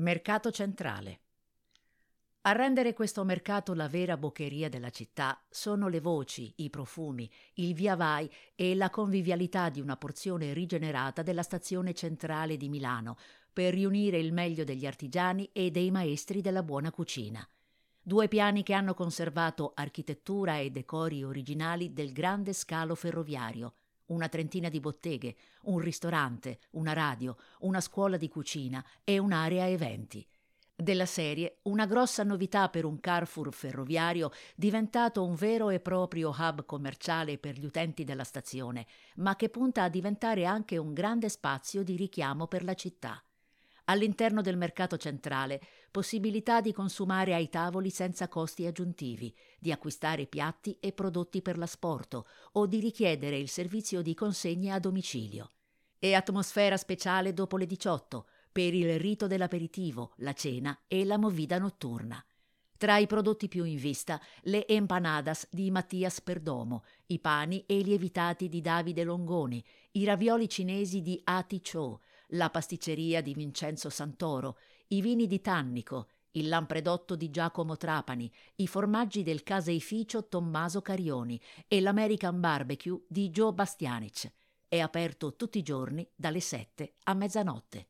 Mercato centrale. A rendere questo mercato la vera boccheria della città sono le voci, i profumi, il via vai e la convivialità di una porzione rigenerata della stazione centrale di Milano per riunire il meglio degli artigiani e dei maestri della buona cucina. Due piani che hanno conservato architettura e decori originali del grande scalo ferroviario, una trentina di botteghe, un ristorante, una radio, una scuola di cucina e un'area eventi. Della serie, una grossa novità per un Carrefour ferroviario diventato un vero e proprio hub commerciale per gli utenti della stazione, ma che punta a diventare anche un grande spazio di richiamo per la città. All'interno del mercato centrale, possibilità di consumare ai tavoli senza costi aggiuntivi, di acquistare piatti e prodotti per l'asporto o di richiedere il servizio di consegne a domicilio. E atmosfera speciale dopo le 18 per il rito dell'aperitivo, la cena e la movida notturna. Tra i prodotti più in vista, le empanadas di Mattias Perdomo, i pani e i lievitati di Davide Longoni, i ravioli cinesi di Ati Cho, la pasticceria di Vincenzo Santoro, i vini di Tannico, il lampredotto di Giacomo Trapani, i formaggi del caseificio Tommaso Carioni e l'American Barbecue di Joe Bastianic. È aperto tutti i giorni dalle 7 a mezzanotte.